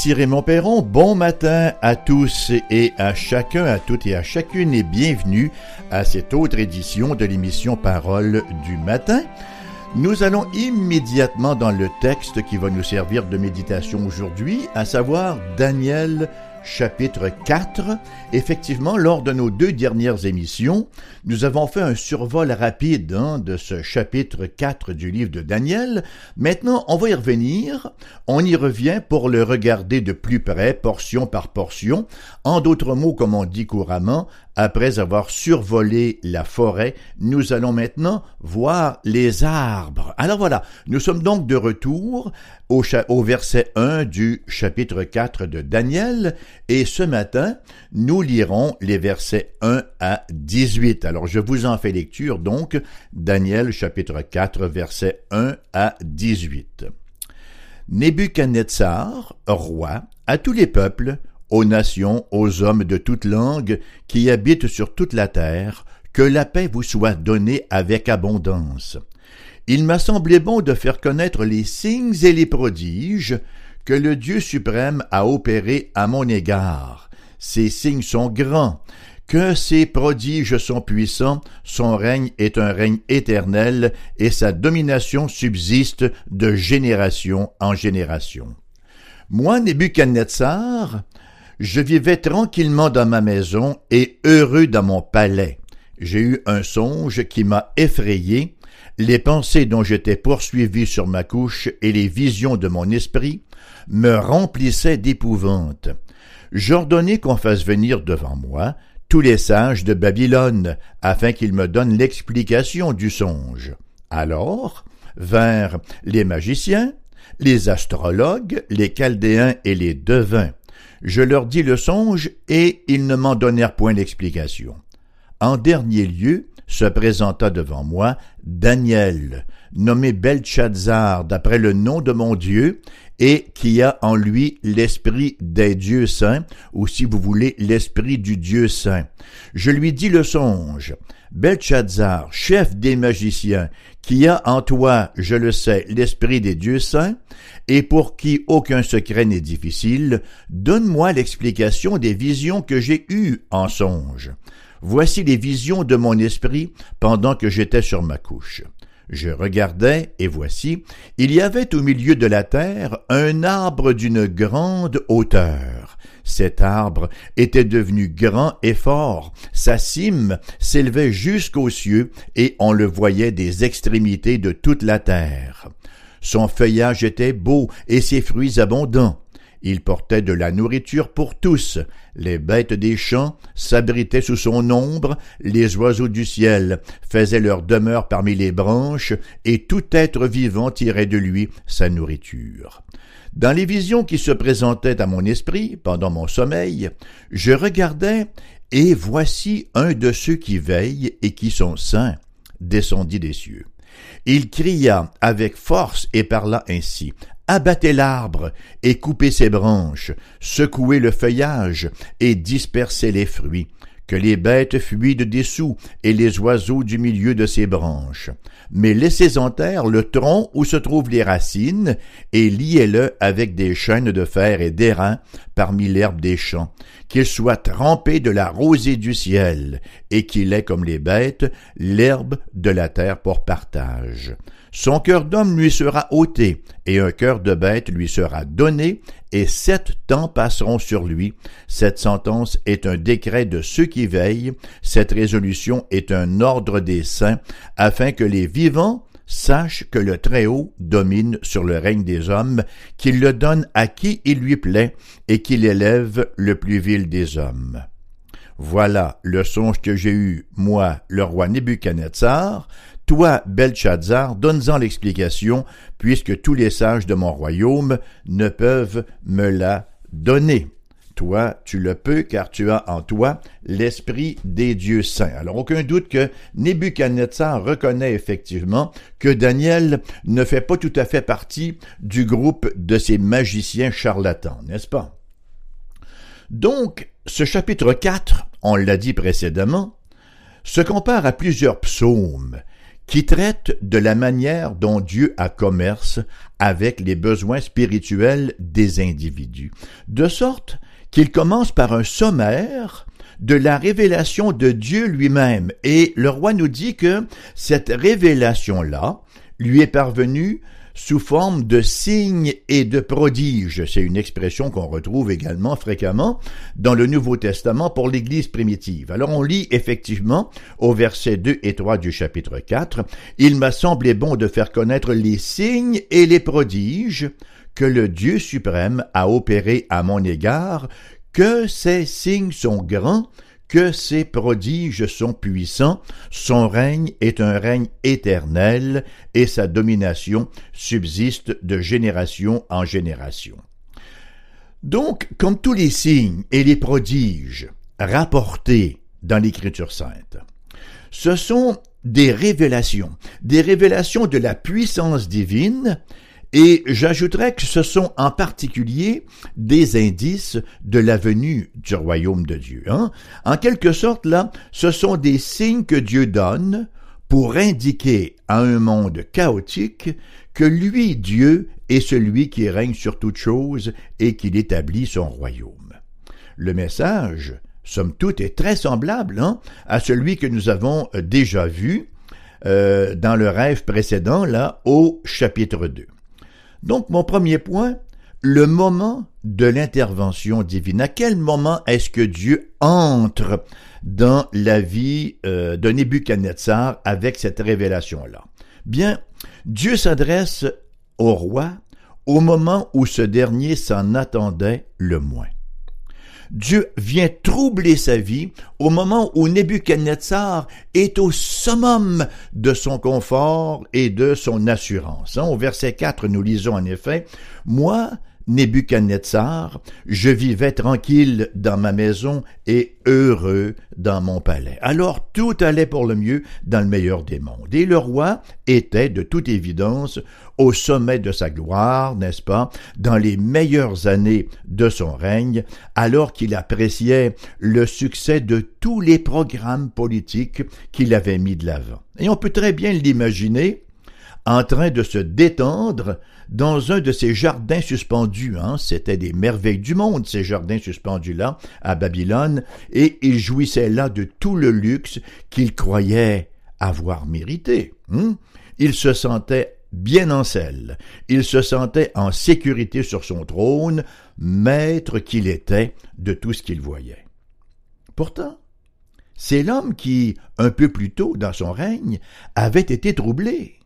Ici Raymond Perron, bon matin à tous et à chacun, à toutes et à chacune et bienvenue à cette autre édition de l'émission Parole du matin. Nous allons immédiatement dans le texte qui va nous servir de méditation aujourd'hui, à savoir Daniel chapitre 4. Effectivement, lors de nos deux dernières émissions, nous avons fait un survol rapide hein, de ce chapitre 4 du livre de Daniel. Maintenant, on va y revenir. On y revient pour le regarder de plus près, portion par portion. En d'autres mots, comme on dit couramment, après avoir survolé la forêt, nous allons maintenant voir les arbres. Alors voilà, nous sommes donc de retour au, verset 1 du chapitre 4 de Daniel, et ce matin, nous lirons les versets 1 à 18. Alors je vous en fais lecture donc, Daniel chapitre 4 versets 1 à 18. Nebuchadnezzar, roi, à tous les peuples, aux nations, aux hommes de toute langue qui habitent sur toute la terre, que la paix vous soit donnée avec abondance. Il m'a semblé bon de faire connaître les signes et les prodiges que le Dieu suprême a opérés à mon égard. Ces signes sont grands, que ses prodiges sont puissants, son règne est un règne éternel, et sa domination subsiste de génération en génération. Moi, Nebuchadnezzar, je vivais tranquillement dans ma maison et heureux dans mon palais. J'ai eu un songe qui m'a effrayé, les pensées dont j'étais poursuivi sur ma couche et les visions de mon esprit me remplissaient d'épouvante. J'ordonnai qu'on fasse venir devant moi tous les sages de Babylone, afin qu'ils me donnent l'explication du songe. Alors vinrent les magiciens, les astrologues, les chaldéens et les devins. Je leur dis le songe, et ils ne m'en donnèrent point l'explication. En dernier lieu, se présenta devant moi Daniel, nommé Belshazzar d'après le nom de mon Dieu, et qui a en lui l'esprit des dieux saints, ou si vous voulez l'esprit du Dieu saint. Je lui dis le songe. Belshazzar, chef des magiciens, qui a en toi, je le sais, l'esprit des dieux saints, et pour qui aucun secret n'est difficile, donne-moi l'explication des visions que j'ai eues en songe. Voici les visions de mon esprit pendant que j'étais sur ma couche. Je regardais, et voici, il y avait au milieu de la terre un arbre d'une grande hauteur. Cet arbre était devenu grand et fort, sa cime s'élevait jusqu'aux cieux, et on le voyait des extrémités de toute la terre. Son feuillage était beau et ses fruits abondants. Il portait de la nourriture pour tous. Les bêtes des champs s'abritaient sous son ombre, les oiseaux du ciel faisaient leur demeure parmi les branches, et tout être vivant tirait de lui sa nourriture. Dans les visions qui se présentaient à mon esprit pendant mon sommeil, je regardais, et voici un de ceux qui veillent et qui sont saints descendit des cieux. Il cria avec force et parla ainsi abattez l'arbre et coupez ses branches, secouez le feuillage et dispersez les fruits, que les bêtes fuient de dessous et les oiseaux du milieu de ses branches. Mais laissez en terre le tronc où se trouvent les racines et liez-le avec des chaînes de fer et d'airain parmi l'herbe des champs, qu'il soit trempé de la rosée du ciel et qu'il ait comme les bêtes l'herbe de la terre pour partage. Son cœur d'homme lui sera ôté, et un cœur de bête lui sera donné, et sept temps passeront sur lui. Cette sentence est un décret de ceux qui veillent, cette résolution est un ordre des saints, afin que les vivants sachent que le Très-Haut domine sur le règne des hommes, qu'il le donne à qui il lui plaît, et qu'il élève le plus vil des hommes. Voilà le songe que j'ai eu, moi, le roi Nebuchadnezzar, toi, Belshazzar, donne-en l'explication, puisque tous les sages de mon royaume ne peuvent me la donner. Toi, tu le peux, car tu as en toi l'esprit des dieux saints. Alors, aucun doute que Nebuchadnezzar reconnaît effectivement que Daniel ne fait pas tout à fait partie du groupe de ces magiciens charlatans, n'est-ce pas? Donc, ce chapitre 4, on l'a dit précédemment, se compare à plusieurs psaumes qui traite de la manière dont Dieu a commerce avec les besoins spirituels des individus, de sorte qu'il commence par un sommaire de la révélation de Dieu lui-même. Et le roi nous dit que cette révélation-là lui est parvenue sous forme de signes et de prodiges. C'est une expression qu'on retrouve également fréquemment dans le Nouveau Testament pour l'Église primitive. Alors on lit effectivement au verset 2 et 3 du chapitre 4, Il m'a semblé bon de faire connaître les signes et les prodiges que le Dieu suprême a opérés à mon égard, que ces signes sont grands, que ses prodiges sont puissants, son règne est un règne éternel, et sa domination subsiste de génération en génération. Donc, comme tous les signes et les prodiges rapportés dans l'Écriture sainte, ce sont des révélations, des révélations de la puissance divine et j'ajouterais que ce sont en particulier des indices de la venue du royaume de Dieu. Hein? En quelque sorte, là, ce sont des signes que Dieu donne pour indiquer à un monde chaotique que lui, Dieu, est celui qui règne sur toute chose et qu'il établit son royaume. Le message, somme toute, est très semblable hein, à celui que nous avons déjà vu euh, dans le rêve précédent, là, au chapitre 2. Donc, mon premier point, le moment de l'intervention divine. À quel moment est-ce que Dieu entre dans la vie euh, de Nebuchadnezzar avec cette révélation-là? Bien, Dieu s'adresse au roi au moment où ce dernier s'en attendait le moins. Dieu vient troubler sa vie au moment où Nebuchadnezzar est au summum de son confort et de son assurance. Hein, au verset 4, nous lisons en effet, Moi, Nebuchadnezzar, je vivais tranquille dans ma maison et heureux dans mon palais. Alors tout allait pour le mieux dans le meilleur des mondes. Et le roi était, de toute évidence, au sommet de sa gloire, n'est-ce pas, dans les meilleures années de son règne, alors qu'il appréciait le succès de tous les programmes politiques qu'il avait mis de l'avant. Et on peut très bien l'imaginer en train de se détendre dans un de ces jardins suspendus. Hein. C'était des merveilles du monde, ces jardins suspendus-là, à Babylone, et il jouissait là de tout le luxe qu'il croyait avoir mérité. Hein. Il se sentait bien en selle, il se sentait en sécurité sur son trône, maître qu'il était de tout ce qu'il voyait. Pourtant, c'est l'homme qui, un peu plus tôt dans son règne, avait été troublé.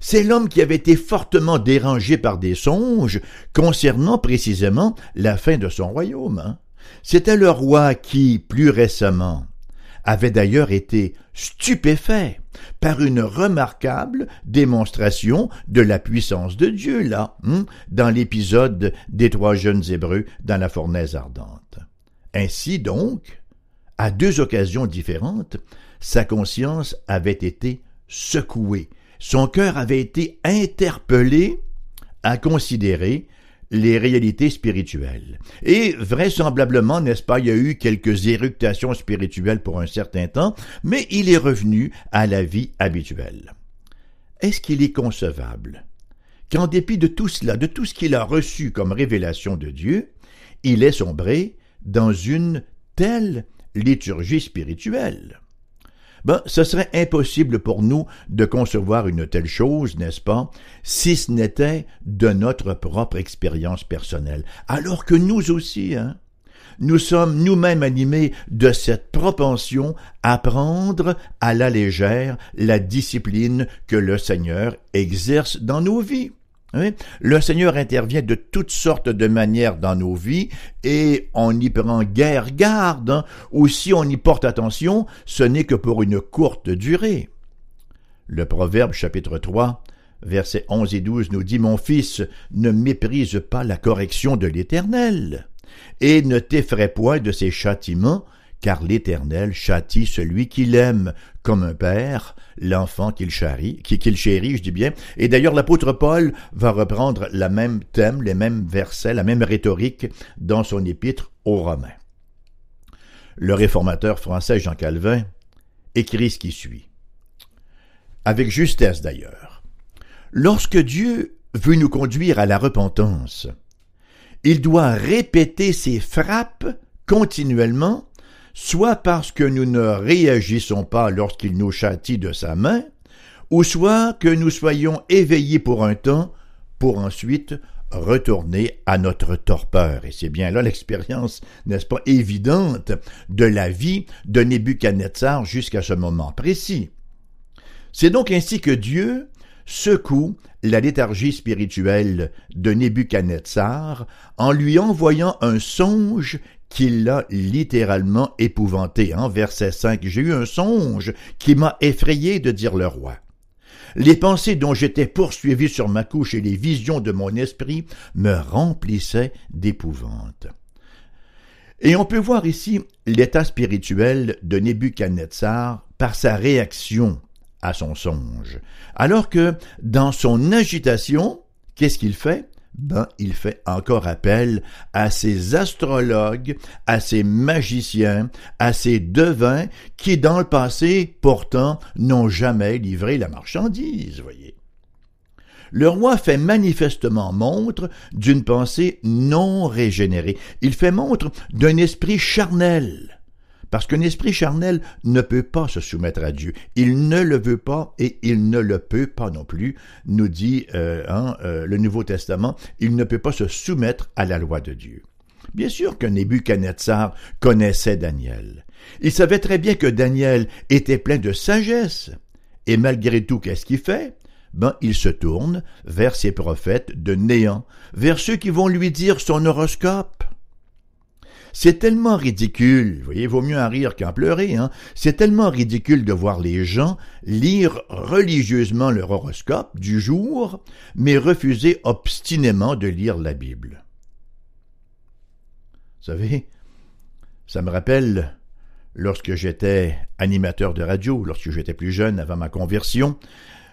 C'est l'homme qui avait été fortement dérangé par des songes concernant précisément la fin de son royaume. Hein. C'était le roi qui, plus récemment, avait d'ailleurs été stupéfait par une remarquable démonstration de la puissance de Dieu, là, hein, dans l'épisode des trois jeunes Hébreux dans la fournaise ardente. Ainsi donc, à deux occasions différentes, sa conscience avait été secouée son cœur avait été interpellé à considérer les réalités spirituelles. Et vraisemblablement, n'est-ce pas, il y a eu quelques éructations spirituelles pour un certain temps, mais il est revenu à la vie habituelle. Est-ce qu'il est concevable qu'en dépit de tout cela, de tout ce qu'il a reçu comme révélation de Dieu, il est sombré dans une telle liturgie spirituelle? Ben, ce serait impossible pour nous de concevoir une telle chose, n'est-ce pas, si ce n'était de notre propre expérience personnelle. Alors que nous aussi, hein, nous sommes nous-mêmes animés de cette propension à prendre à la légère la discipline que le Seigneur exerce dans nos vies. Le Seigneur intervient de toutes sortes de manières dans nos vies et on y prend guère garde, hein, ou si on y porte attention, ce n'est que pour une courte durée. Le Proverbe chapitre 3, versets 11 et 12 nous dit Mon fils, ne méprise pas la correction de l'Éternel, et ne t'effraie point de ses châtiments, car l'Éternel châtie celui qu'il aime, comme un père, l'enfant qu'il chérit, qu'il chérit, je dis bien. Et d'ailleurs, l'apôtre Paul va reprendre le même thème, les mêmes versets, la même rhétorique dans son épître aux Romains. Le réformateur français Jean Calvin écrit ce qui suit. avec justesse d'ailleurs. Lorsque Dieu veut nous conduire à la repentance, il doit répéter ses frappes continuellement, soit parce que nous ne réagissons pas lorsqu'il nous châtie de sa main, ou soit que nous soyons éveillés pour un temps, pour ensuite retourner à notre torpeur. Et c'est bien là l'expérience, n'est-ce pas, évidente de la vie de Nebuchadnezzar jusqu'à ce moment précis. C'est donc ainsi que Dieu secoue la léthargie spirituelle de Nebuchadnezzar en lui envoyant un songe qui l'a littéralement épouvanté. En verset 5, j'ai eu un songe qui m'a effrayé de dire le roi. Les pensées dont j'étais poursuivi sur ma couche et les visions de mon esprit me remplissaient d'épouvante. Et on peut voir ici l'état spirituel de Nebuchadnezzar par sa réaction à son songe. Alors que, dans son agitation, qu'est-ce qu'il fait? Ben, il fait encore appel à ses astrologues, à ses magiciens, à ses devins qui, dans le passé, pourtant, n'ont jamais livré la marchandise, voyez. Le roi fait manifestement montre d'une pensée non régénérée. Il fait montre d'un esprit charnel parce qu'un esprit charnel ne peut pas se soumettre à Dieu. Il ne le veut pas et il ne le peut pas non plus, nous dit euh, hein, euh, le Nouveau Testament. Il ne peut pas se soumettre à la loi de Dieu. Bien sûr que Nebuchadnezzar connaissait Daniel. Il savait très bien que Daniel était plein de sagesse. Et malgré tout, qu'est-ce qu'il fait? Ben, il se tourne vers ses prophètes de néant, vers ceux qui vont lui dire son horoscope. C'est tellement ridicule, vous voyez, vaut mieux en rire qu'en pleurer, hein. C'est tellement ridicule de voir les gens lire religieusement leur horoscope du jour, mais refuser obstinément de lire la Bible. Vous savez, ça me rappelle lorsque j'étais animateur de radio, lorsque j'étais plus jeune, avant ma conversion,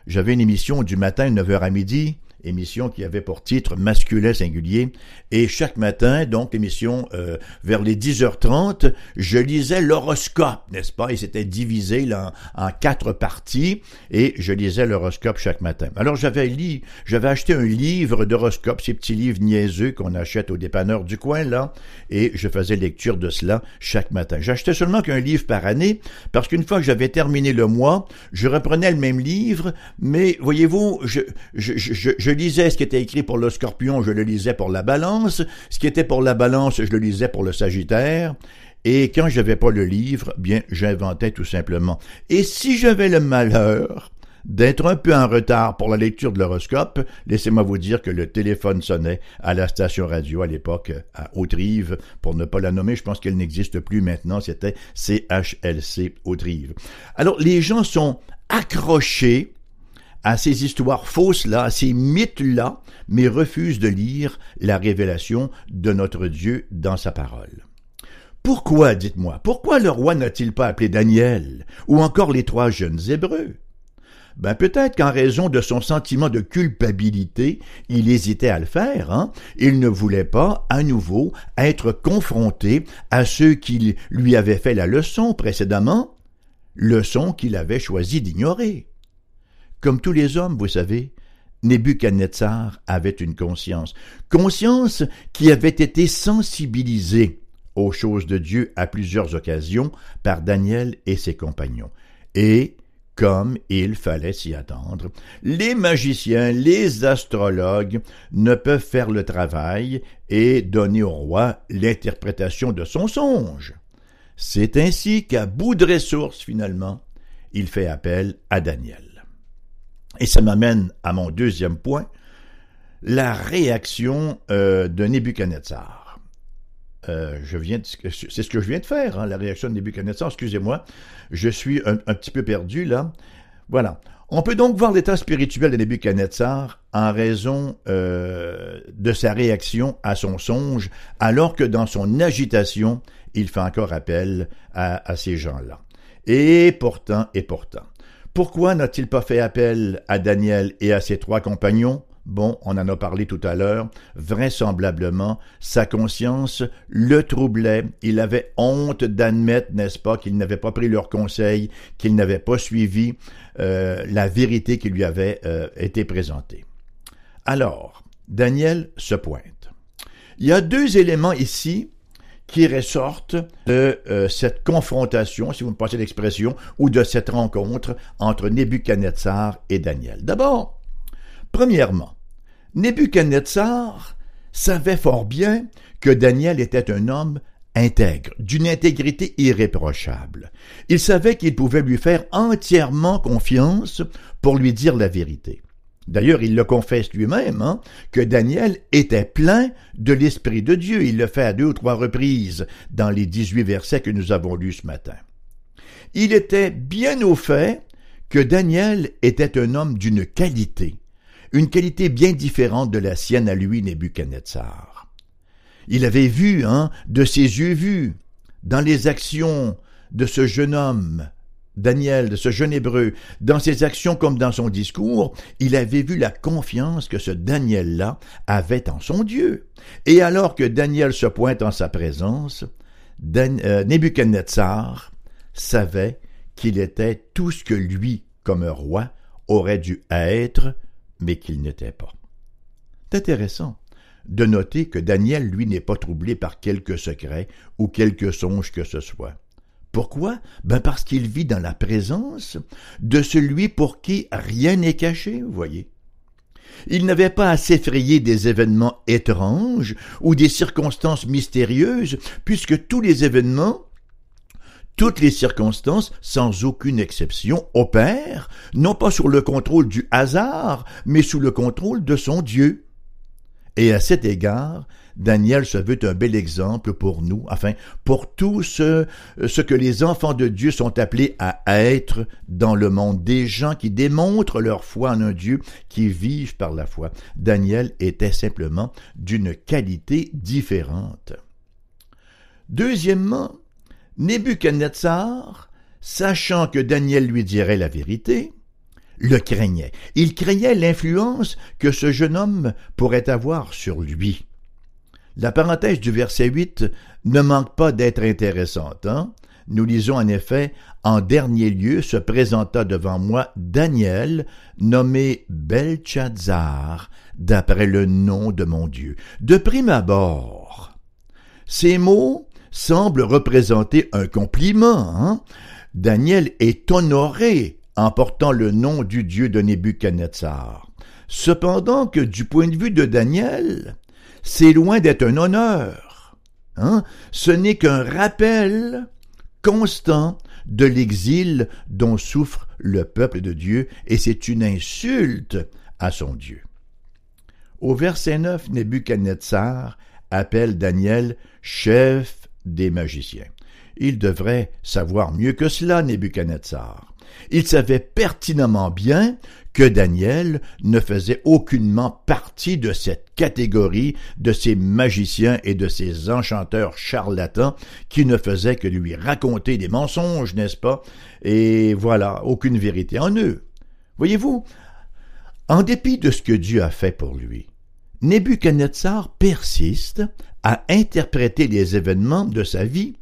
j'avais une émission du matin, 9h à midi, émission qui avait pour titre masculin singulier. Et chaque matin, donc émission euh, vers les 10h30, je lisais l'horoscope, n'est-ce pas? Et c'était divisé là, en, quatre parties et je lisais l'horoscope chaque matin. Alors j'avais lu, j'avais acheté un livre d'horoscope, ces petits livres niaiseux qu'on achète au dépanneur du coin là, et je faisais lecture de cela chaque matin. J'achetais seulement qu'un livre par année parce qu'une fois que j'avais terminé le mois, je reprenais le même livre, mais voyez-vous, je, je, je, je lisais ce qui était écrit pour le scorpion, je le lisais pour la balance, ce qui était pour la balance, je le lisais pour le sagittaire, et quand je n'avais pas le livre, bien, j'inventais tout simplement. Et si j'avais le malheur d'être un peu en retard pour la lecture de l'horoscope, laissez-moi vous dire que le téléphone sonnait à la station radio à l'époque, à Haute-Rive, pour ne pas la nommer, je pense qu'elle n'existe plus maintenant, c'était CHLC Haute-Rive. Alors, les gens sont accrochés à ces histoires fausses-là, à ces mythes-là, mais refuse de lire la révélation de notre Dieu dans sa parole. Pourquoi, dites-moi, pourquoi le roi n'a-t-il pas appelé Daniel ou encore les trois jeunes Hébreux? Ben peut-être qu'en raison de son sentiment de culpabilité, il hésitait à le faire. Hein? Il ne voulait pas, à nouveau, être confronté à ceux qui lui avaient fait la leçon précédemment, leçon qu'il avait choisi d'ignorer. Comme tous les hommes, vous savez, Nebuchadnezzar avait une conscience, conscience qui avait été sensibilisée aux choses de Dieu à plusieurs occasions par Daniel et ses compagnons. Et, comme il fallait s'y attendre, les magiciens, les astrologues ne peuvent faire le travail et donner au roi l'interprétation de son songe. C'est ainsi qu'à bout de ressources, finalement, il fait appel à Daniel. Et ça m'amène à mon deuxième point, la réaction euh, de Nebuchadnezzar. Euh, je viens, c'est ce que je viens de faire, hein, la réaction de Nebuchadnezzar. Excusez-moi, je suis un, petit peu perdu là. Voilà. On peut donc voir l'état spirituel de Nebuchadnezzar en raison euh, de sa réaction à son songe, alors que dans son agitation, il fait encore appel à, à ces gens-là. Et pourtant, et pourtant, pourquoi n'a-t-il pas fait appel à Daniel et à ses trois compagnons? Bon, on en a parlé tout à l'heure, vraisemblablement, sa conscience le troublait, il avait honte d'admettre, n'est-ce pas, qu'il n'avait pas pris leur conseil, qu'il n'avait pas suivi euh, la vérité qui lui avait euh, été présentée. Alors, Daniel se pointe. Il y a deux éléments ici qui ressortent de euh, cette confrontation, si vous me passez l'expression, ou de cette rencontre entre Nebuchadnezzar et Daniel. D'abord, premièrement, Nebuchadnezzar savait fort bien que Daniel était un homme intègre, d'une intégrité irréprochable. Il savait qu'il pouvait lui faire entièrement confiance pour lui dire la vérité. D'ailleurs, il le confesse lui-même, hein, que Daniel était plein de l'Esprit de Dieu. Il le fait à deux ou trois reprises dans les dix-huit versets que nous avons lus ce matin. Il était bien au fait que Daniel était un homme d'une qualité, une qualité bien différente de la sienne à lui, Nebuchadnezzar. Il avait vu, hein, de ses yeux vus, dans les actions de ce jeune homme, Daniel, ce jeune hébreu, dans ses actions comme dans son discours, il avait vu la confiance que ce Daniel-là avait en son Dieu. Et alors que Daniel se pointe en sa présence, Dan, euh, Nebuchadnezzar savait qu'il était tout ce que lui, comme roi, aurait dû être, mais qu'il n'était pas. C'est intéressant de noter que Daniel, lui, n'est pas troublé par quelque secret ou quelque songe que ce soit. Pourquoi? Ben parce qu'il vit dans la présence de celui pour qui rien n'est caché, vous voyez. Il n'avait pas à s'effrayer des événements étranges ou des circonstances mystérieuses, puisque tous les événements toutes les circonstances, sans aucune exception, opèrent, non pas sur le contrôle du hasard, mais sous le contrôle de son Dieu. Et à cet égard, Daniel se veut un bel exemple pour nous, enfin, pour tout ce, ce que les enfants de Dieu sont appelés à être dans le monde, des gens qui démontrent leur foi en un Dieu, qui vivent par la foi. Daniel était simplement d'une qualité différente. Deuxièmement, Nebuchadnezzar, sachant que Daniel lui dirait la vérité, le craignait. Il craignait l'influence que ce jeune homme pourrait avoir sur lui. La parenthèse du verset 8 ne manque pas d'être intéressante. Hein? Nous lisons en effet En dernier lieu se présenta devant moi Daniel, nommé Belshazzar, d'après le nom de mon Dieu. De prime abord, ces mots semblent représenter un compliment. Hein? Daniel est honoré en portant le nom du Dieu de Nebuchadnezzar. Cependant que du point de vue de Daniel, c'est loin d'être un honneur. Hein? Ce n'est qu'un rappel constant de l'exil dont souffre le peuple de Dieu, et c'est une insulte à son Dieu. Au verset 9, Nebuchadnezzar appelle Daniel chef des magiciens. Il devrait savoir mieux que cela, Nebuchadnezzar. Il savait pertinemment bien que Daniel ne faisait aucunement partie de cette catégorie de ces magiciens et de ces enchanteurs charlatans qui ne faisaient que lui raconter des mensonges, n'est-ce pas? Et voilà, aucune vérité en eux. Voyez-vous, en dépit de ce que Dieu a fait pour lui, Nebuchadnezzar persiste à interpréter les événements de sa vie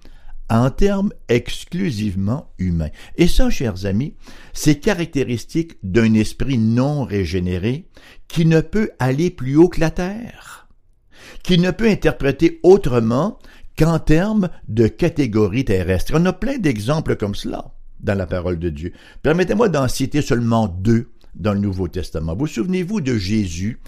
en termes exclusivement humains. Et ça, chers amis, c'est caractéristique d'un esprit non régénéré qui ne peut aller plus haut que la terre, qui ne peut interpréter autrement qu'en termes de catégories terrestres. On a plein d'exemples comme cela dans la parole de Dieu. Permettez-moi d'en citer seulement deux dans le Nouveau Testament. Vous souvenez-vous de Jésus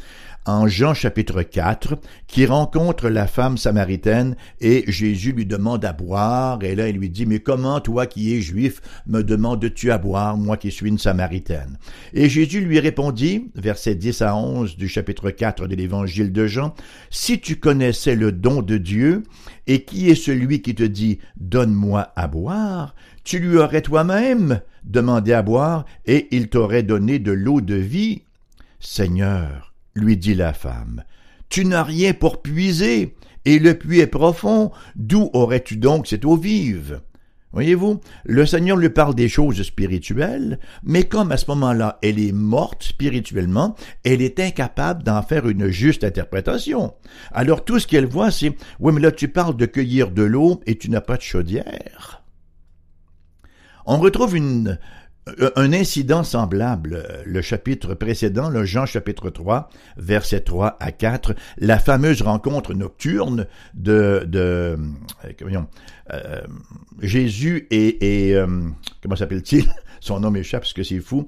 en Jean chapitre 4, qui rencontre la femme samaritaine et Jésus lui demande à boire, et là il lui dit, mais comment toi qui es juif me demandes-tu à boire, moi qui suis une samaritaine? Et Jésus lui répondit, versets 10 à 11 du chapitre 4 de l'évangile de Jean, si tu connaissais le don de Dieu, et qui est celui qui te dit, donne-moi à boire, tu lui aurais toi-même demandé à boire, et il t'aurait donné de l'eau de vie. Seigneur, lui dit la femme. Tu n'as rien pour puiser, et le puits est profond, d'où aurais-tu donc cette eau vive? Voyez-vous, le Seigneur lui parle des choses spirituelles, mais comme à ce moment-là, elle est morte spirituellement, elle est incapable d'en faire une juste interprétation. Alors tout ce qu'elle voit, c'est, oui, mais là tu parles de cueillir de l'eau et tu n'as pas de chaudière. On retrouve une, un incident semblable, euh, le chapitre précédent, le Jean chapitre 3, versets 3 à 4, la fameuse rencontre nocturne de, de euh, Jésus et, et comment s'appelle-t-il? Son nom m'échappe parce que c'est fou.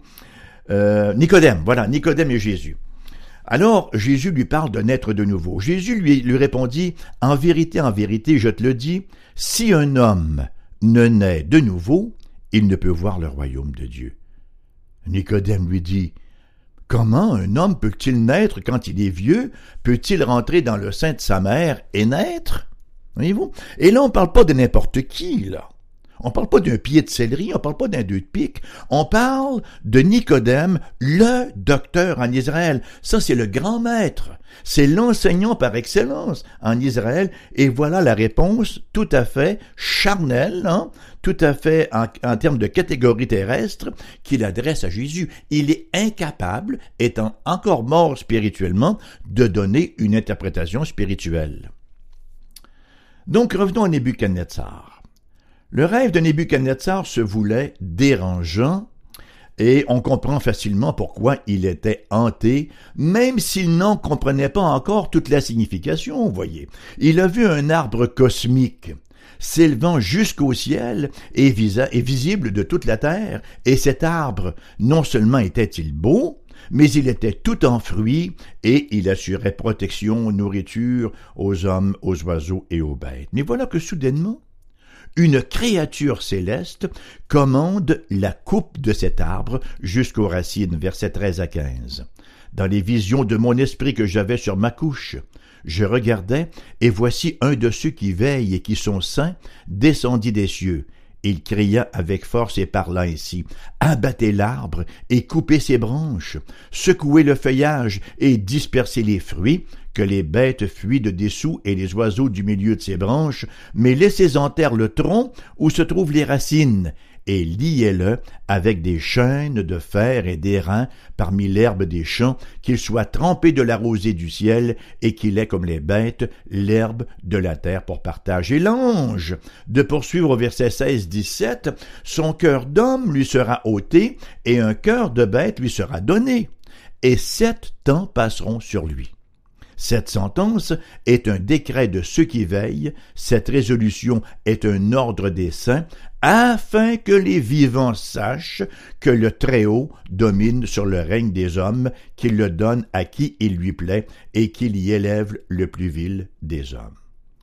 Nicodème, voilà, Nicodème et Jésus. Alors Jésus lui parle de naître de nouveau. Jésus lui, lui répondit, En vérité, en vérité, je te le dis, si un homme ne naît de nouveau, il ne peut voir le royaume de Dieu. Nicodème lui dit, Comment un homme peut-il naître quand il est vieux? Peut-il rentrer dans le sein de sa mère et naître? Voyez-vous? Et là, on ne parle pas de n'importe qui, là. On parle pas d'un pied de céleri, on parle pas d'un deux de pique, on parle de Nicodème, le docteur en Israël. Ça, c'est le grand maître. C'est l'enseignant par excellence en Israël. Et voilà la réponse tout à fait charnelle, hein, tout à fait en, en termes de catégorie terrestre qu'il adresse à Jésus. Il est incapable, étant encore mort spirituellement, de donner une interprétation spirituelle. Donc revenons à Nebuchadnezzar. Le rêve de Nebuchadnezzar se voulait dérangeant, et on comprend facilement pourquoi il était hanté, même s'il n'en comprenait pas encore toute la signification, vous voyez. Il a vu un arbre cosmique s'élevant jusqu'au ciel et, visible de toute la terre, et cet arbre, non seulement était-il beau, mais il était tout en fruits, et il assurait protection, nourriture aux hommes, aux oiseaux et aux bêtes. Mais voilà que soudainement, une créature céleste commande la coupe de cet arbre jusqu'aux racines, versets 13 à 15. Dans les visions de mon esprit que j'avais sur ma couche, je regardais, et voici un de ceux qui veillent et qui sont saints descendit des cieux. Il cria avec force et parla ainsi. Abattez l'arbre et coupez ses branches, secouez le feuillage et dispersez les fruits, que les bêtes fuient de dessous et les oiseaux du milieu de ses branches, mais laissez en terre le tronc où se trouvent les racines, et liez-le avec des chaînes de fer et d'airain parmi l'herbe des champs, qu'il soit trempé de la rosée du ciel, et qu'il ait comme les bêtes l'herbe de la terre pour partager l'ange. De poursuivre au verset 16-17, son cœur d'homme lui sera ôté, et un cœur de bête lui sera donné, et sept temps passeront sur lui. Cette sentence est un décret de ceux qui veillent, cette résolution est un ordre des saints, afin que les vivants sachent que le Très-Haut domine sur le règne des hommes, qu'il le donne à qui il lui plaît, et qu'il y élève le plus vil des hommes.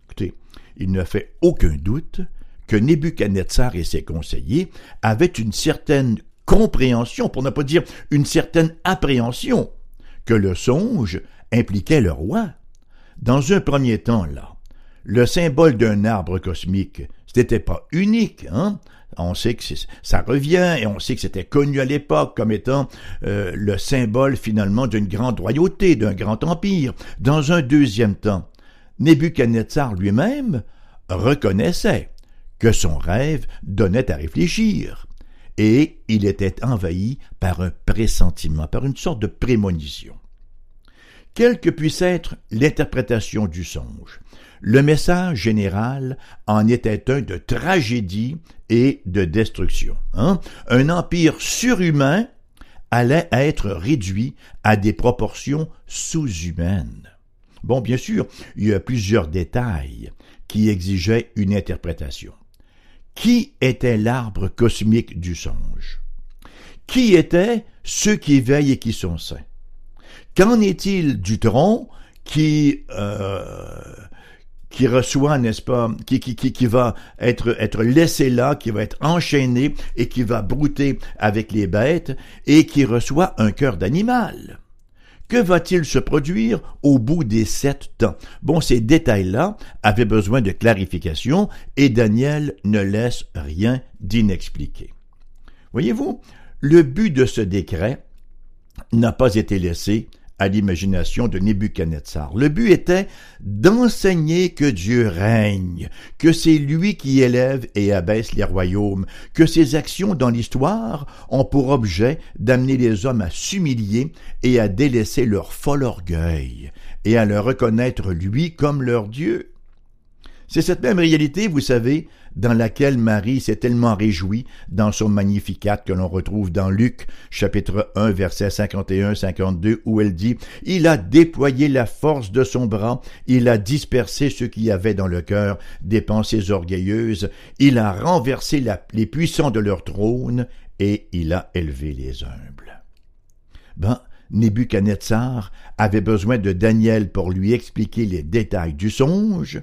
Écoutez, il ne fait aucun doute que Nebuchadnezzar et ses conseillers avaient une certaine compréhension, pour ne pas dire une certaine appréhension, que le songe impliquait le roi. Dans un premier temps, là, le symbole d'un arbre cosmique, ce n'était pas unique, hein? On sait que ça revient et on sait que c'était connu à l'époque comme étant euh, le symbole finalement d'une grande royauté, d'un grand empire. Dans un deuxième temps, Nebuchadnezzar lui-même reconnaissait que son rêve donnait à réfléchir et il était envahi par un pressentiment, par une sorte de prémonition. Quelle que puisse être l'interprétation du songe, le message général en était un de tragédie et de destruction. Hein? Un empire surhumain allait être réduit à des proportions sous-humaines. Bon, bien sûr, il y a plusieurs détails qui exigeaient une interprétation. Qui était l'arbre cosmique du songe? Qui étaient ceux qui veillent et qui sont saints? Qu'en est-il du tronc qui euh, qui reçoit, n'est-ce pas, qui, qui, qui, qui va être, être laissé là, qui va être enchaîné et qui va brouter avec les bêtes et qui reçoit un cœur d'animal? Que va-t-il se produire au bout des sept temps? Bon, ces détails-là avaient besoin de clarification et Daniel ne laisse rien d'inexpliqué. Voyez-vous, le but de ce décret n'a pas été laissé à l'imagination de Nebuchadnezzar. Le but était d'enseigner que Dieu règne, que c'est lui qui élève et abaisse les royaumes, que ses actions dans l'histoire ont pour objet d'amener les hommes à s'humilier et à délaisser leur fol orgueil, et à le reconnaître lui comme leur Dieu. C'est cette même réalité, vous savez, dans laquelle Marie s'est tellement réjouie dans son Magnificat que l'on retrouve dans Luc chapitre 1 verset 51-52 où elle dit Il a déployé la force de son bras, il a dispersé ceux qui avaient dans le cœur des pensées orgueilleuses, il a renversé les puissants de leur trône et il a élevé les humbles. Ben, Nebuchadnezzar avait besoin de Daniel pour lui expliquer les détails du songe,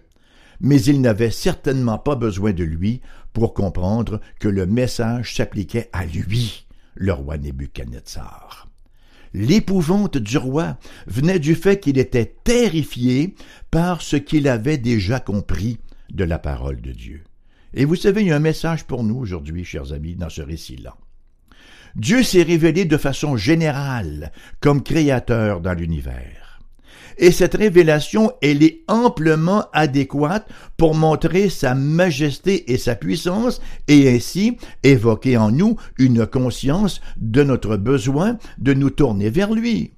mais il n'avait certainement pas besoin de lui pour comprendre que le message s'appliquait à lui, le roi Nebuchadnezzar. L'épouvante du roi venait du fait qu'il était terrifié par ce qu'il avait déjà compris de la parole de Dieu. Et vous savez, il y a un message pour nous aujourd'hui, chers amis, dans ce récit-là. Dieu s'est révélé de façon générale comme créateur dans l'univers. Et cette révélation, elle est amplement adéquate pour montrer sa majesté et sa puissance et ainsi évoquer en nous une conscience de notre besoin de nous tourner vers lui.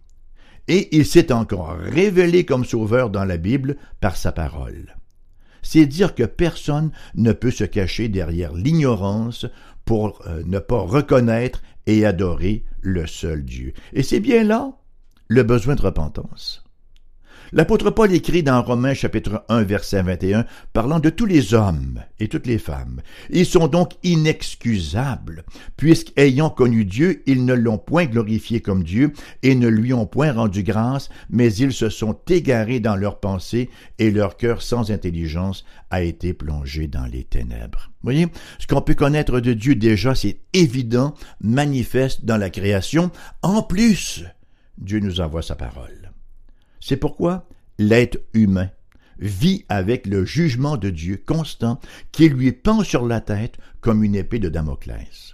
Et il s'est encore révélé comme sauveur dans la Bible par sa parole. C'est dire que personne ne peut se cacher derrière l'ignorance pour euh, ne pas reconnaître et adorer le seul Dieu. Et c'est bien là le besoin de repentance. L'apôtre Paul écrit dans Romains chapitre 1 verset 21 parlant de tous les hommes et toutes les femmes. Ils sont donc inexcusables, puisqu'ayant connu Dieu, ils ne l'ont point glorifié comme Dieu et ne lui ont point rendu grâce, mais ils se sont égarés dans leurs pensées et leur cœur sans intelligence a été plongé dans les ténèbres. Vous voyez, ce qu'on peut connaître de Dieu déjà, c'est évident, manifeste dans la création. En plus, Dieu nous envoie sa parole. C'est pourquoi l'être humain vit avec le jugement de Dieu constant qui lui pend sur la tête comme une épée de Damoclès.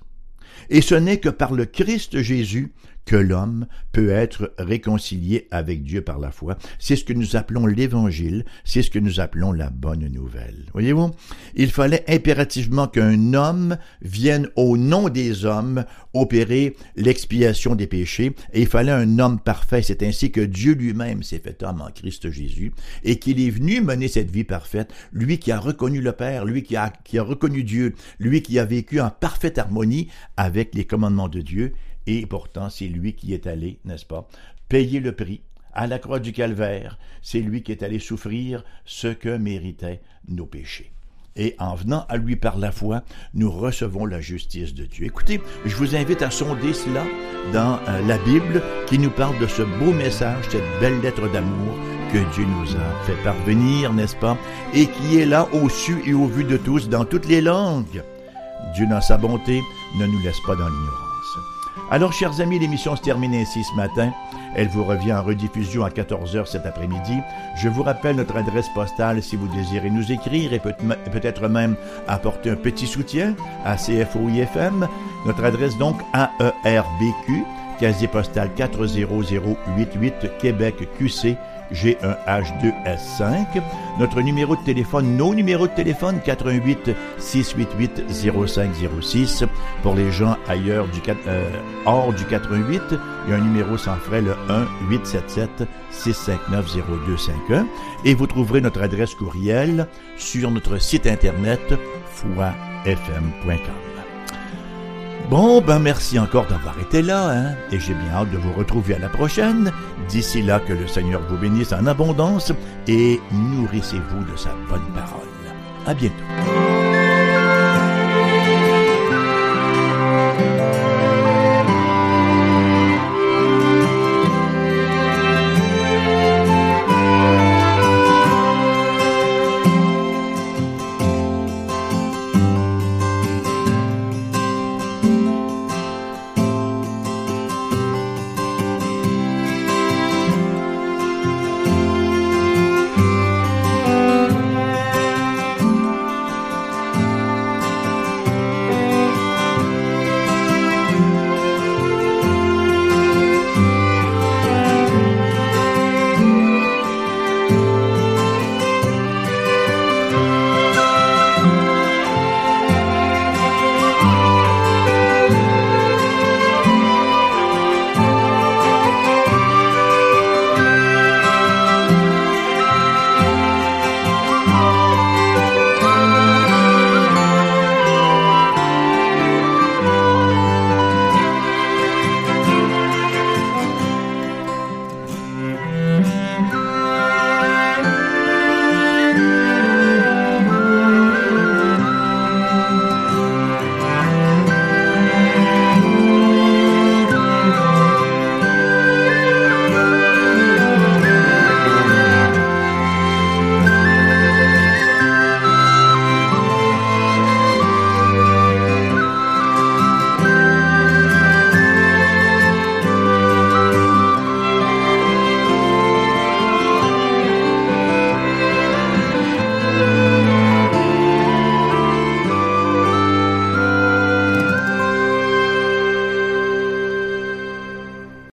Et ce n'est que par le Christ Jésus que l'homme peut être réconcilié avec Dieu par la foi. C'est ce que nous appelons l'évangile, c'est ce que nous appelons la bonne nouvelle. Voyez-vous, il fallait impérativement qu'un homme vienne au nom des hommes opérer l'expiation des péchés, et il fallait un homme parfait. C'est ainsi que Dieu lui-même s'est fait homme en Christ Jésus, et qu'il est venu mener cette vie parfaite, lui qui a reconnu le Père, lui qui a, qui a reconnu Dieu, lui qui a vécu en parfaite harmonie avec les commandements de Dieu, et pourtant, c'est lui qui est allé, n'est-ce pas, payer le prix à la croix du calvaire. C'est lui qui est allé souffrir ce que méritaient nos péchés. Et en venant à lui par la foi, nous recevons la justice de Dieu. Écoutez, je vous invite à sonder cela dans euh, la Bible qui nous parle de ce beau message, cette belle lettre d'amour que Dieu nous a fait parvenir, n'est-ce pas, et qui est là au su et au vu de tous dans toutes les langues. Dieu dans sa bonté ne nous laisse pas dans l'ignorance. Alors, chers amis, l'émission se termine ainsi ce matin. Elle vous revient en rediffusion à 14h cet après-midi. Je vous rappelle notre adresse postale si vous désirez nous écrire et peut-être même apporter un petit soutien à CFOIFM. Notre adresse donc AERBQ, casier postal 40088 Québec QC G1H2S5. Notre numéro de téléphone, nos numéros de téléphone 88 688 0506. Pour les gens ailleurs du euh, hors du 88, il y a un numéro sans frais le 1 877 659 0251 et vous trouverez notre adresse courriel sur notre site internet foifm.com. Bon, ben merci encore d'avoir été là, hein, et j'ai bien hâte de vous retrouver à la prochaine. D'ici là, que le Seigneur vous bénisse en abondance et nourrissez-vous de sa bonne parole. À bientôt.